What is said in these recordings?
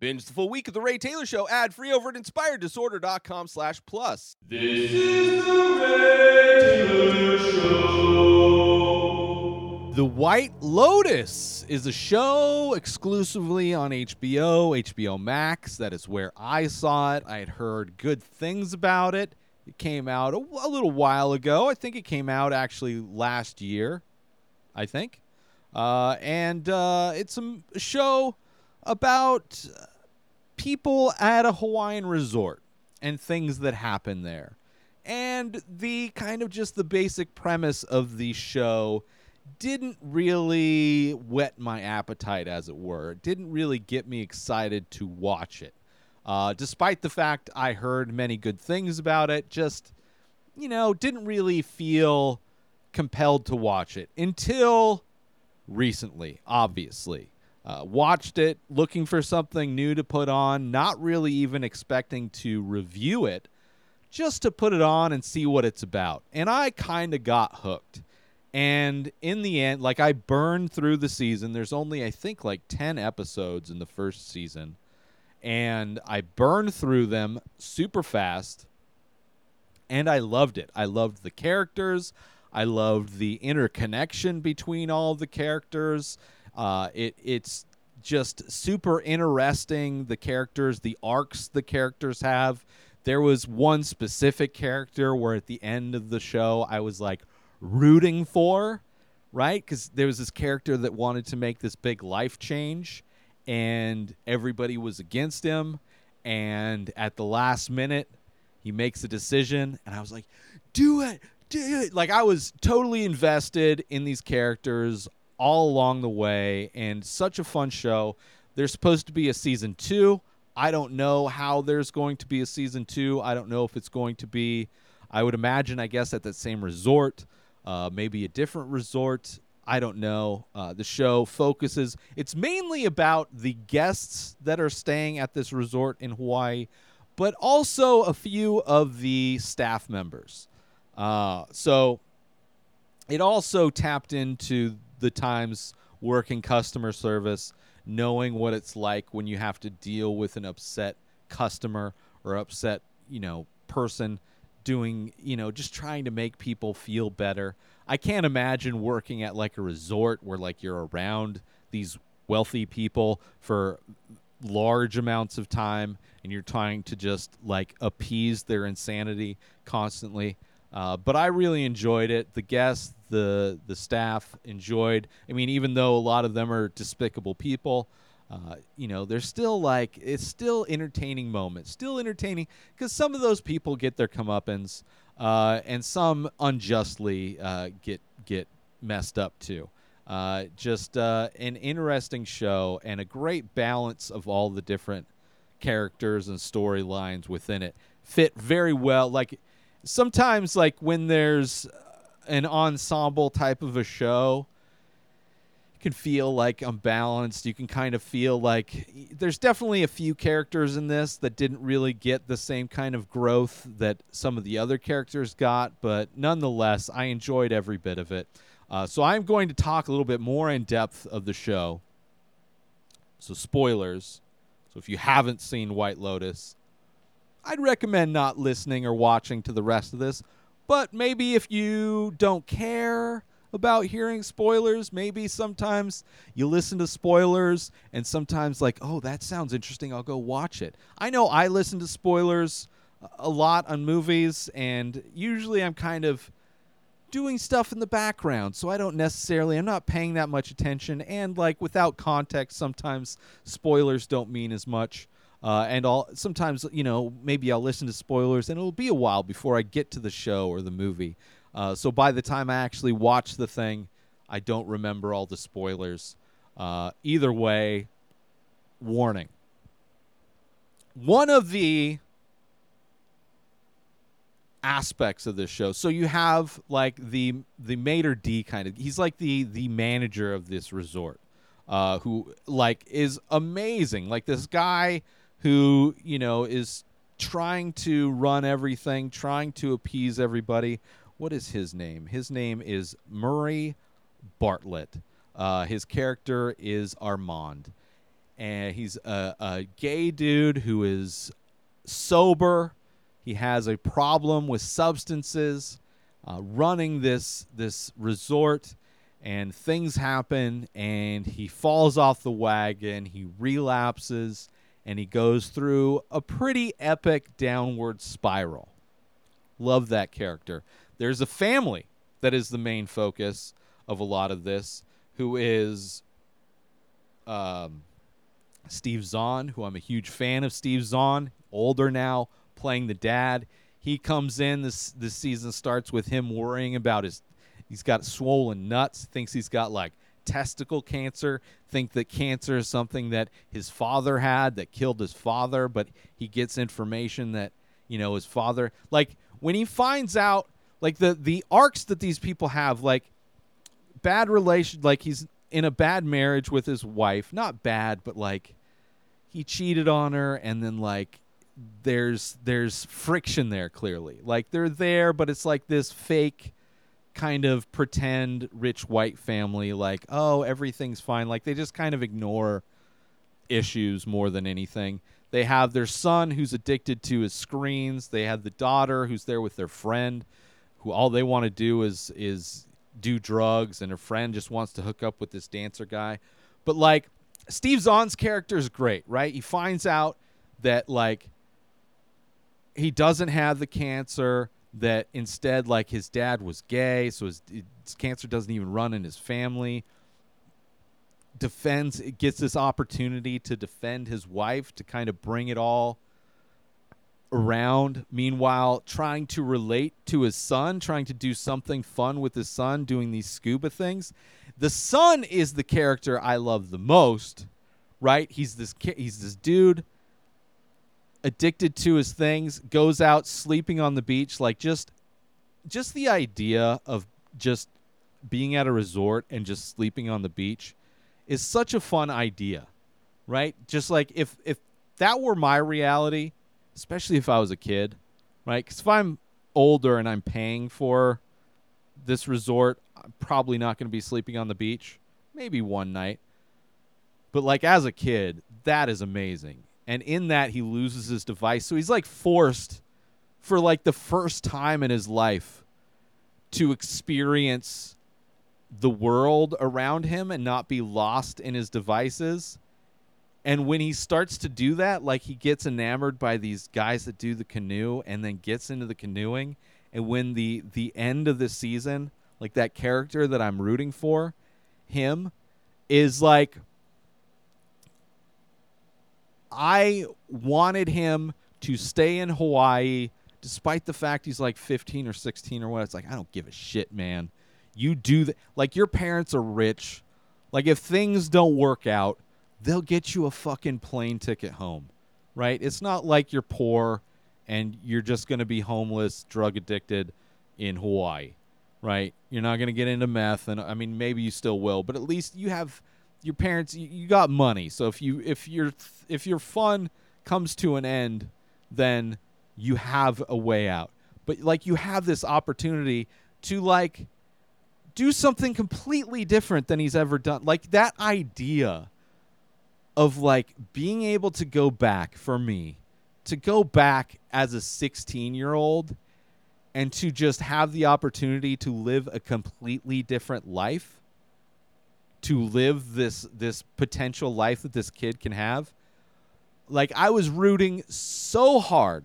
Binge the full week of The Ray Taylor Show ad free over at inspireddisorder.com slash plus. This is the Ray Taylor Show. The White Lotus is a show exclusively on HBO, HBO Max. That is where I saw it. I had heard good things about it. It came out a, a little while ago. I think it came out actually last year, I think. Uh, and uh, it's a show about people at a Hawaiian resort and things that happen there. And the kind of just the basic premise of the show didn't really whet my appetite, as it were. It didn't really get me excited to watch it. Uh, despite the fact I heard many good things about it, just, you know, didn't really feel compelled to watch it until recently, obviously. Uh, watched it looking for something new to put on, not really even expecting to review it, just to put it on and see what it's about. And I kind of got hooked. And in the end, like I burned through the season. There's only, I think, like 10 episodes in the first season. And I burned through them super fast. And I loved it. I loved the characters. I loved the interconnection between all the characters. Uh, it it's just super interesting. The characters, the arcs the characters have. There was one specific character where at the end of the show I was like rooting for, right? Because there was this character that wanted to make this big life change, and everybody was against him. And at the last minute, he makes a decision, and I was like, "Do it, do it!" Like I was totally invested in these characters all along the way, and such a fun show. There's supposed to be a season two. I don't know how there's going to be a season two. I don't know if it's going to be. I would imagine, I guess, at that same resort, uh, maybe a different resort. I don't know. Uh, the show focuses. It's mainly about the guests that are staying at this resort in Hawaii, but also a few of the staff members. Uh, so it also tapped into the times working customer service, knowing what it's like when you have to deal with an upset customer or upset, you know, person doing, you know, just trying to make people feel better. I can't imagine working at like a resort where like you're around these wealthy people for large amounts of time and you're trying to just like appease their insanity constantly. Uh, but I really enjoyed it. The guests, the the staff enjoyed. I mean, even though a lot of them are despicable people, uh, you know, they're still like it's still entertaining moments, still entertaining because some of those people get their comeuppance, uh, and some unjustly uh, get get messed up too. Uh, just uh, an interesting show and a great balance of all the different characters and storylines within it. Fit very well. Like sometimes, like when there's an ensemble type of a show, you can feel like unbalanced. You can kind of feel like there's definitely a few characters in this that didn't really get the same kind of growth that some of the other characters got, but nonetheless, I enjoyed every bit of it. Uh, so I'm going to talk a little bit more in depth of the show. So spoilers. So if you haven't seen White Lotus, I'd recommend not listening or watching to the rest of this. But maybe if you don't care about hearing spoilers, maybe sometimes you listen to spoilers and sometimes like, "Oh, that sounds interesting. I'll go watch it." I know I listen to spoilers a lot on movies and usually I'm kind of doing stuff in the background so i don't necessarily i'm not paying that much attention and like without context sometimes spoilers don't mean as much uh, and all sometimes you know maybe i'll listen to spoilers and it'll be a while before i get to the show or the movie uh, so by the time i actually watch the thing i don't remember all the spoilers uh, either way warning one of the aspects of this show. So you have like the the maître d' kind of. He's like the the manager of this resort, uh, who like is amazing. Like this guy who you know is trying to run everything, trying to appease everybody. What is his name? His name is Murray Bartlett. Uh, his character is Armand. and he's a, a gay dude who is sober. He has a problem with substances, uh, running this this resort, and things happen, and he falls off the wagon. He relapses, and he goes through a pretty epic downward spiral. Love that character. There's a family that is the main focus of a lot of this, who is um, Steve Zahn, who I'm a huge fan of. Steve Zahn, older now, playing the dad. He comes in. This this season starts with him worrying about his. He's got swollen nuts. Thinks he's got like testicle cancer. Think that cancer is something that his father had that killed his father. But he gets information that you know his father. Like when he finds out, like the the arcs that these people have, like bad relation. Like he's in a bad marriage with his wife. Not bad, but like he cheated on her and then like there's there's friction there clearly like they're there but it's like this fake kind of pretend rich white family like oh everything's fine. Like they just kind of ignore issues more than anything. They have their son who's addicted to his screens. They have the daughter who's there with their friend who all they want to do is is do drugs and her friend just wants to hook up with this dancer guy. But like Steve Zahn's character is great, right? He finds out that like he doesn't have the cancer, that instead like his dad was gay, so his, his cancer doesn't even run in his family. Defends gets this opportunity to defend his wife to kind of bring it all around. Meanwhile, trying to relate to his son, trying to do something fun with his son, doing these scuba things. The son is the character I love the most, right? He's this he's this dude addicted to his things, goes out sleeping on the beach like just just the idea of just being at a resort and just sleeping on the beach is such a fun idea, right? Just like if if that were my reality, especially if I was a kid, right? Because if I'm older and I'm paying for this resort, I'm probably not going to be sleeping on the beach. Maybe one night. But like as a kid, that is amazing. And in that he loses his device. So he's like forced for like the first time in his life to experience the world around him and not be lost in his devices. And when he starts to do that, like he gets enamored by these guys that do the canoe and then gets into the canoeing. And when the the end of the season, like that character that I'm rooting for, him is like I wanted him to stay in Hawaii despite the fact he's like 15 or 16 or what. It's like, I don't give a shit, man. You do that. Like, your parents are rich. Like, if things don't work out, they'll get you a fucking plane ticket home, right? It's not like you're poor and you're just going to be homeless, drug addicted in Hawaii, right? You're not going to get into meth. And I mean, maybe you still will, but at least you have your parents you, you got money. So if you if your if your fun comes to an end then you have a way out. But like you have this opportunity to like do something completely different than he's ever done. Like that idea of like being able to go back for me to go back as a 16 year old and to just have the opportunity to live a completely different life to live this this potential life that this kid can have like i was rooting so hard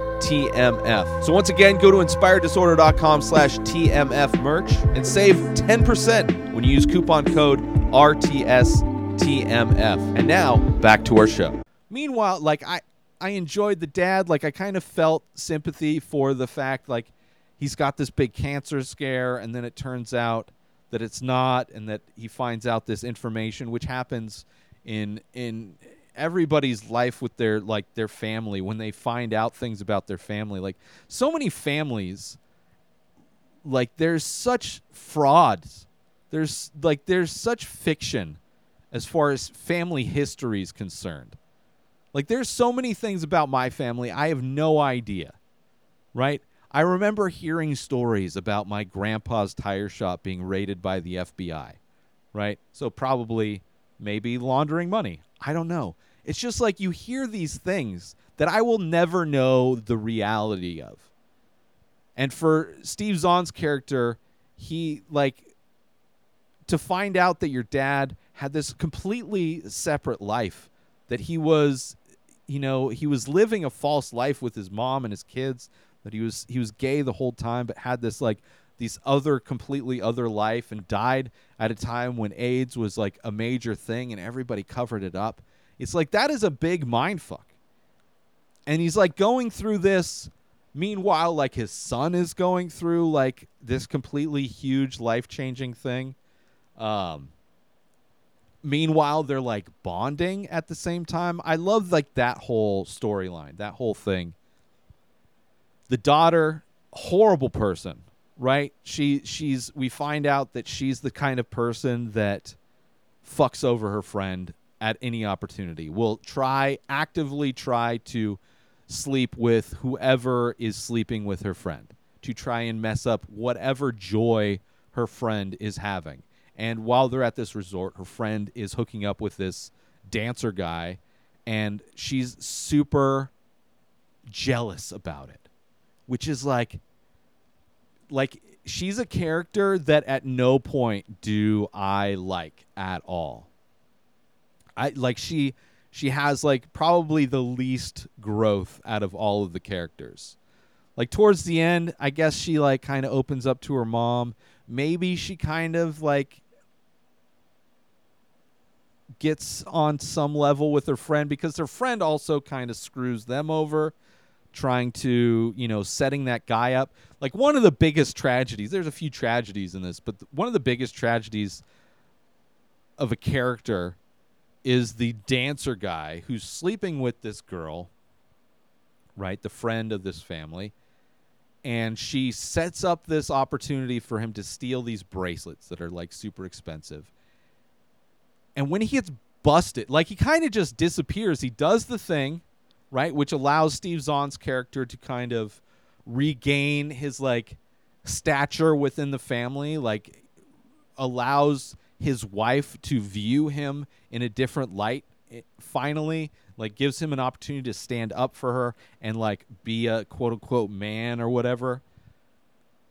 RTSTMF. So once again, go to inspireddisorder.com slash TMF merch and save 10% when you use coupon code RTSTMF. And now, back to our show. Meanwhile, like I, I enjoyed the dad. Like I kind of felt sympathy for the fact like he's got this big cancer scare and then it turns out that it's not and that he finds out this information which happens in in everybody's life with their like their family when they find out things about their family like so many families like there's such frauds there's like there's such fiction as far as family history is concerned. Like there's so many things about my family I have no idea right? I remember hearing stories about my grandpa's tire shop being raided by the FBI right? So probably maybe laundering money. I don't know. It's just like you hear these things that I will never know the reality of. And for Steve Zahn's character, he like to find out that your dad had this completely separate life that he was you know, he was living a false life with his mom and his kids, that he was he was gay the whole time but had this like these other completely other life and died at a time when AIDS was like a major thing and everybody covered it up. It's like that is a big mind fuck. And he's like going through this Meanwhile, like his son is going through like this completely huge life changing thing. Um, meanwhile, they're like bonding at the same time. I love like that whole storyline, that whole thing. The daughter, horrible person, right? She she's we find out that she's the kind of person that fucks over her friend at any opportunity. Will try actively try to sleep with whoever is sleeping with her friend to try and mess up whatever joy her friend is having. And while they're at this resort, her friend is hooking up with this dancer guy, and she's super jealous about it, which is like, like she's a character that at no point do I like at all. I like she she has like probably the least growth out of all of the characters. Like towards the end, I guess she like kind of opens up to her mom. Maybe she kind of like gets on some level with her friend because her friend also kind of screws them over trying to, you know, setting that guy up. Like one of the biggest tragedies, there's a few tragedies in this, but one of the biggest tragedies of a character is the dancer guy who's sleeping with this girl, right? The friend of this family. And she sets up this opportunity for him to steal these bracelets that are like super expensive. And when he gets busted, like he kind of just disappears. He does the thing, right? Which allows Steve Zahn's character to kind of regain his like stature within the family, like allows his wife to view him in a different light it finally like gives him an opportunity to stand up for her and like be a quote unquote man or whatever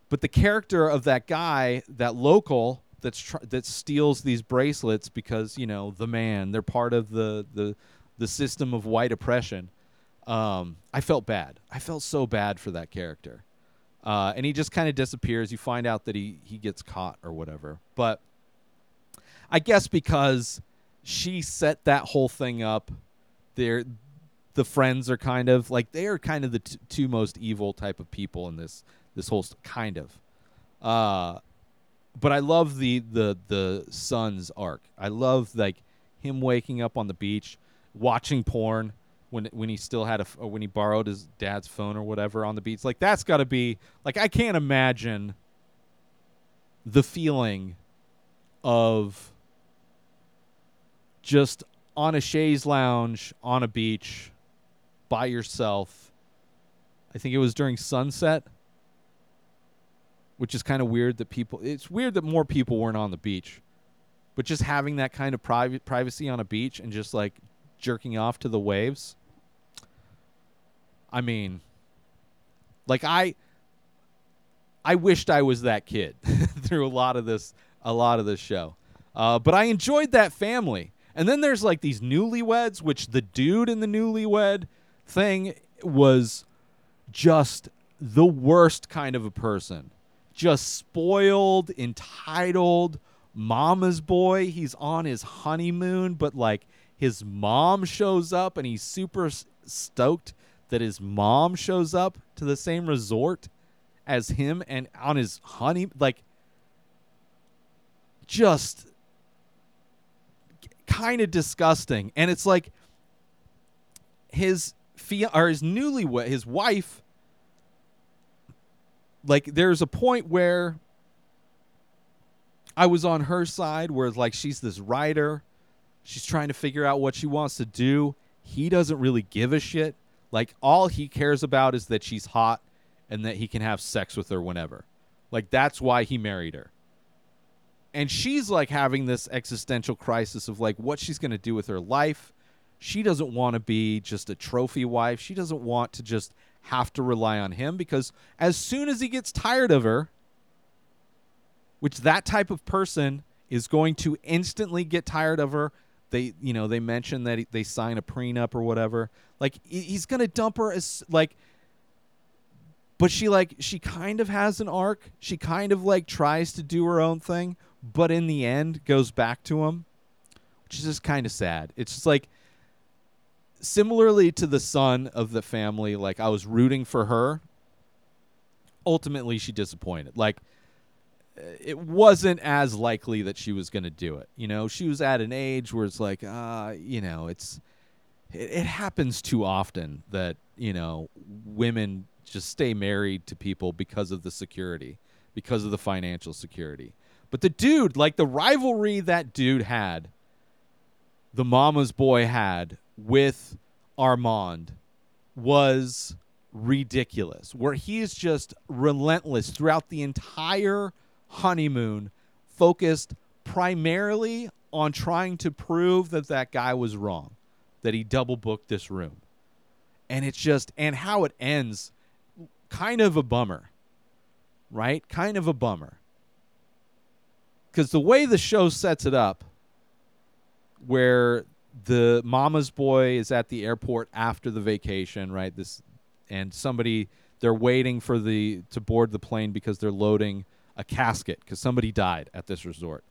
but the character of that guy that local that's tr- that steals these bracelets because you know the man they're part of the the the system of white oppression um, i felt bad i felt so bad for that character uh, and he just kind of disappears you find out that he he gets caught or whatever but I guess because she set that whole thing up. They're the friends are kind of like they are kind of the t- two most evil type of people in this this whole st- kind of. Uh, but I love the the the son's arc. I love like him waking up on the beach, watching porn when when he still had a when he borrowed his dad's phone or whatever on the beach. Like that's got to be like I can't imagine the feeling of just on a chaise lounge on a beach by yourself. I think it was during sunset, which is kind of weird that people. It's weird that more people weren't on the beach, but just having that kind of private privacy on a beach and just like jerking off to the waves. I mean, like I. I wished I was that kid through a lot of this, a lot of this show, uh, but I enjoyed that family. And then there's like these newlyweds, which the dude in the newlywed thing was just the worst kind of a person. Just spoiled, entitled, mama's boy. He's on his honeymoon, but like his mom shows up and he's super stoked that his mom shows up to the same resort as him and on his honey like just kind of disgusting. And it's like his fia- or his newlywed his wife like there's a point where I was on her side where it's like she's this writer. She's trying to figure out what she wants to do. He doesn't really give a shit. Like all he cares about is that she's hot and that he can have sex with her whenever. Like that's why he married her. And she's like having this existential crisis of like what she's going to do with her life. She doesn't want to be just a trophy wife. She doesn't want to just have to rely on him because as soon as he gets tired of her, which that type of person is going to instantly get tired of her. They, you know, they mention that he, they sign a prenup or whatever. Like he's gonna dump her as like, but she like she kind of has an arc. She kind of like tries to do her own thing, but in the end goes back to him, which is just kind of sad. It's just like similarly to the son of the family. Like I was rooting for her. Ultimately, she disappointed. Like it wasn't as likely that she was going to do it. You know, she was at an age where it's like, uh, you know, it's it, it happens too often that you know women just stay married to people because of the security, because of the financial security. But the dude, like the rivalry that dude had, the mama's boy had with Armand was ridiculous. Where he is just relentless throughout the entire honeymoon, focused primarily on trying to prove that that guy was wrong, that he double booked this room. And it's just, and how it ends, kind of a bummer, right? Kind of a bummer. Because the way the show sets it up, where the mama's boy is at the airport after the vacation, right? This and somebody they're waiting for the to board the plane because they're loading a casket because somebody died at this resort.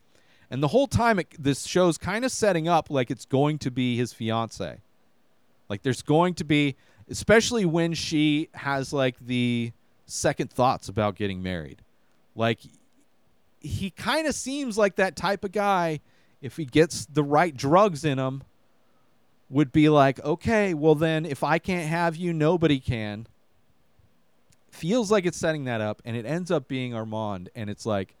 And the whole time it, this show's kind of setting up like it's going to be his fiance. Like there's going to be especially when she has like the second thoughts about getting married. Like he kind of seems like that type of guy if he gets the right drugs in him would be like, "Okay, well then if I can't have you, nobody can." Feels like it's setting that up and it ends up being Armand and it's like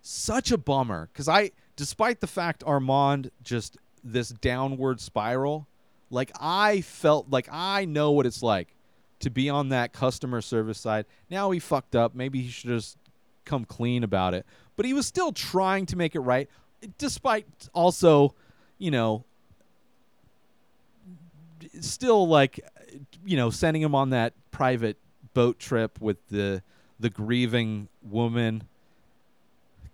such a bummer cuz I despite the fact Armand just this downward spiral, like I felt like I know what it's like to be on that customer service side. Now he fucked up, maybe he should just come clean about it. But he was still trying to make it right despite also, you know, still like you know sending him on that private boat trip with the the grieving woman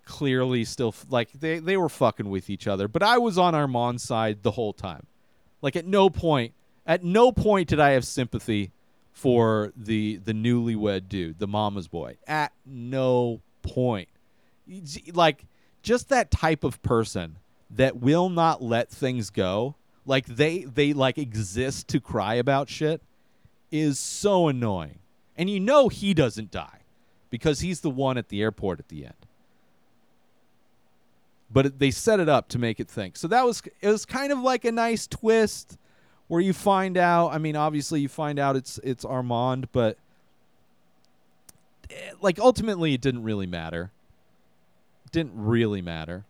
clearly still like they they were fucking with each other. But i was on armand's side the whole time. Like at no point at no point did i have sympathy for the the newlywed dude the mama's boy. At no point. Like just that type of person that will not let things go like they they like exist to cry about shit is so annoying and you know he doesn't die because he's the one at the airport at the end. But they set it up to make it think. So that was it was kind of like a nice twist where you find out i mean obviously you find out it's it's armand but eh, like ultimately it didn't really matter. Didn't really matter.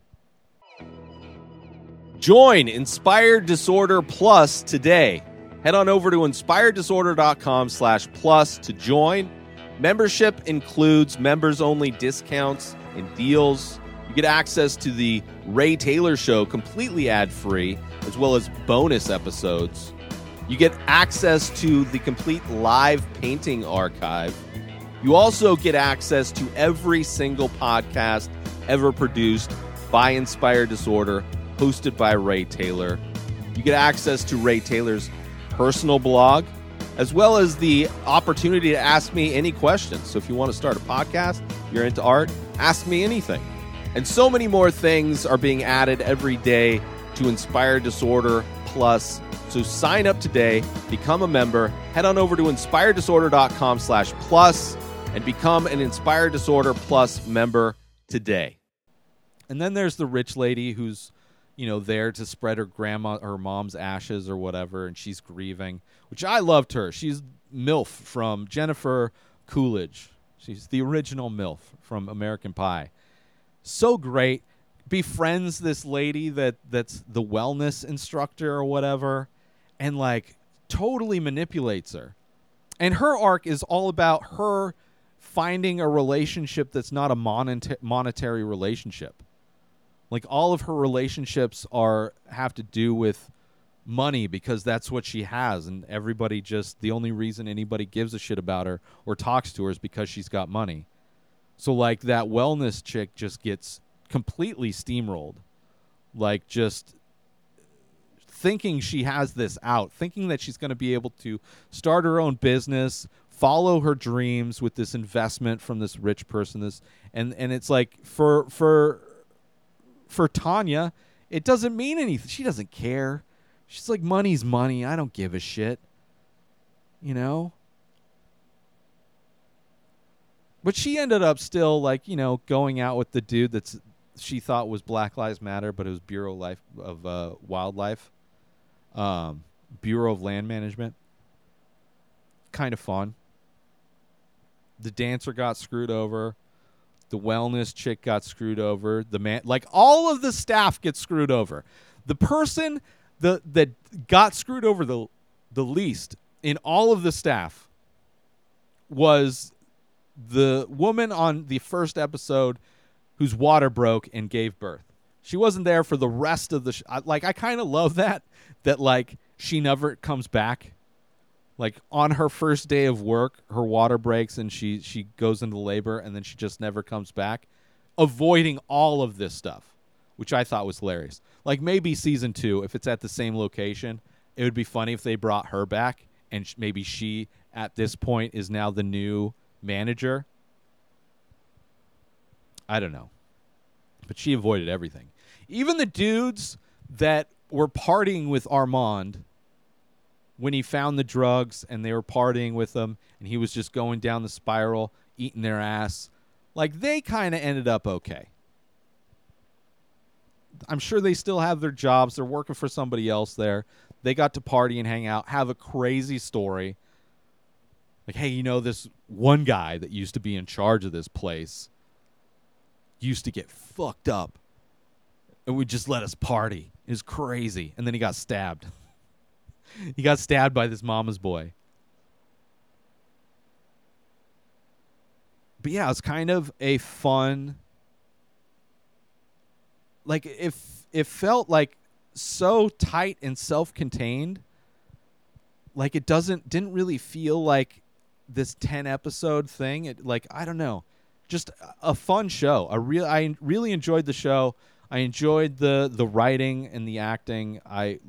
Join Inspired Disorder Plus today. Head on over to inspireddisorder.com slash plus to join. Membership includes members-only discounts and deals. You get access to the Ray Taylor Show completely ad-free, as well as bonus episodes. You get access to the complete live painting archive. You also get access to every single podcast ever produced by Inspired Disorder, hosted by Ray Taylor. You get access to Ray Taylor's personal blog, as well as the opportunity to ask me any questions. So if you want to start a podcast, you're into art, ask me anything. And so many more things are being added every day to Inspire Disorder Plus. So sign up today, become a member, head on over to inspireddisorder.com slash plus and become an Inspired Disorder Plus member today. And then there's the rich lady who's, you know, there to spread her grandma, her mom's ashes or whatever, and she's grieving. Which I loved her. She's MILF from Jennifer Coolidge. She's the original MILF from American Pie. So great. Befriends this lady that that's the wellness instructor or whatever, and like totally manipulates her. And her arc is all about her finding a relationship that's not a monetary relationship. Like all of her relationships are have to do with money because that's what she has and everybody just the only reason anybody gives a shit about her or talks to her is because she's got money. So like that wellness chick just gets completely steamrolled. Like just thinking she has this out, thinking that she's going to be able to start her own business, follow her dreams with this investment from this rich person this and and it's like for for for Tanya, it doesn't mean anything. She doesn't care. She's like money's money. I don't give a shit. You know? But she ended up still like, you know, going out with the dude that's she thought was Black Lives Matter, but it was Bureau Life of uh, Wildlife. Um, Bureau of Land Management. Kind of fun. The dancer got screwed over. The wellness chick got screwed over. The man, like all of the staff gets screwed over. The person the that got screwed over the the least in all of the staff was the woman on the first episode whose water broke and gave birth. She wasn't there for the rest of the sh- I, like I kind of love that that like she never comes back. Like on her first day of work, her water breaks and she she goes into labor and then she just never comes back, avoiding all of this stuff, which I thought was hilarious. Like maybe season 2 if it's at the same location, it would be funny if they brought her back and sh- maybe she at this point is now the new manager. I don't know. But she avoided everything. Even the dudes that were partying with Armand when he found the drugs and they were partying with him and he was just going down the spiral, eating their ass, like they kind of ended up okay. I'm sure they still have their jobs. They're working for somebody else there. They got to party and hang out, have a crazy story. Like, hey, you know, this one guy that used to be in charge of this place used to get fucked up and would just let us party. It was crazy. And then he got stabbed. he got stabbed by this mama's boy. But yeah, it's kind of a fun like if it felt like so tight and self-contained like it doesn't didn't really feel like this 10 episode thing. It like i don't know. Just a- fun show. A real i really enjoyed the show. I enjoyed the the writing and the acting. I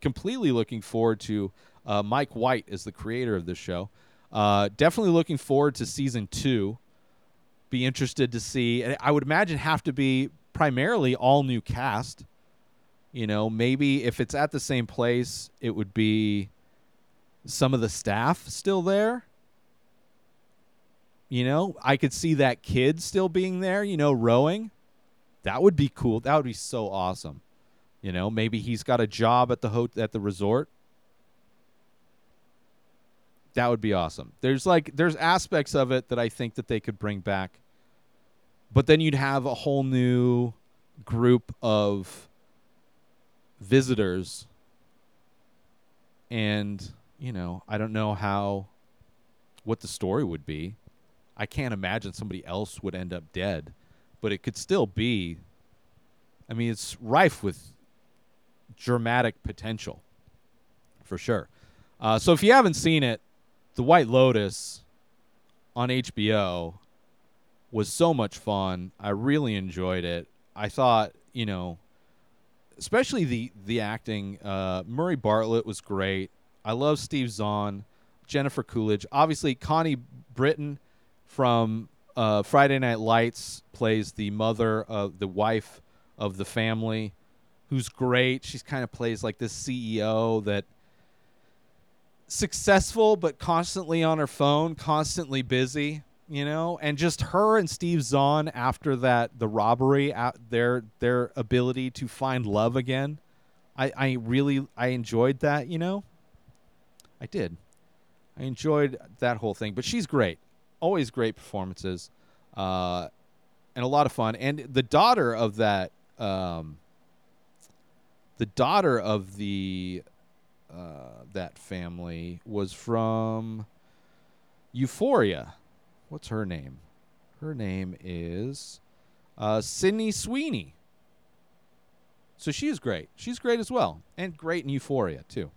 completely looking forward to uh, mike white is the creator of this show. Uh, definitely looking forward to season two. Be interested to see. I would imagine have to be primarily all new cast. You know maybe if it's at the same place it would be some of the staff still there. You know i could see that kid still being there you know rowing. That would be cool. That would be so awesome you know maybe he's got a job at the ho- at the resort. That would be awesome. There's like there's aspects of it that i think that they could bring back. But then you'd have a whole new group of visitors. And you know i don't know how what the story would be. I can't imagine somebody else would end up dead but it could still be i mean it's rife with dramatic potential for sure uh, so if you haven't seen it the white lotus on hbo was so much fun i really enjoyed it i thought you know especially the the acting. Uh, Murray Bartlett was great. I love Steve Zahn, Jennifer Coolidge. Obviously, Connie Britton from uh, Friday Night Lights plays the mother of the wife of the family, who's great. She's kind of plays like this CEO that successful but constantly on her phone, constantly busy. you know, and just her and Steve Zahn after that the robbery, uh, their their ability to find love again. I I really I enjoyed that, you know. I did. I enjoyed that whole thing, but she's great. Always great performances, uh, and a lot of fun. And the daughter of that, um, the daughter of the uh, that family was from Euphoria. What's her name? Her name is uh, Sydney Sweeney. So she is great. She's great as well, and great in Euphoria too.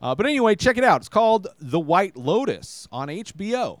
Uh, but anyway, check it out. It's called The White Lotus on HBO.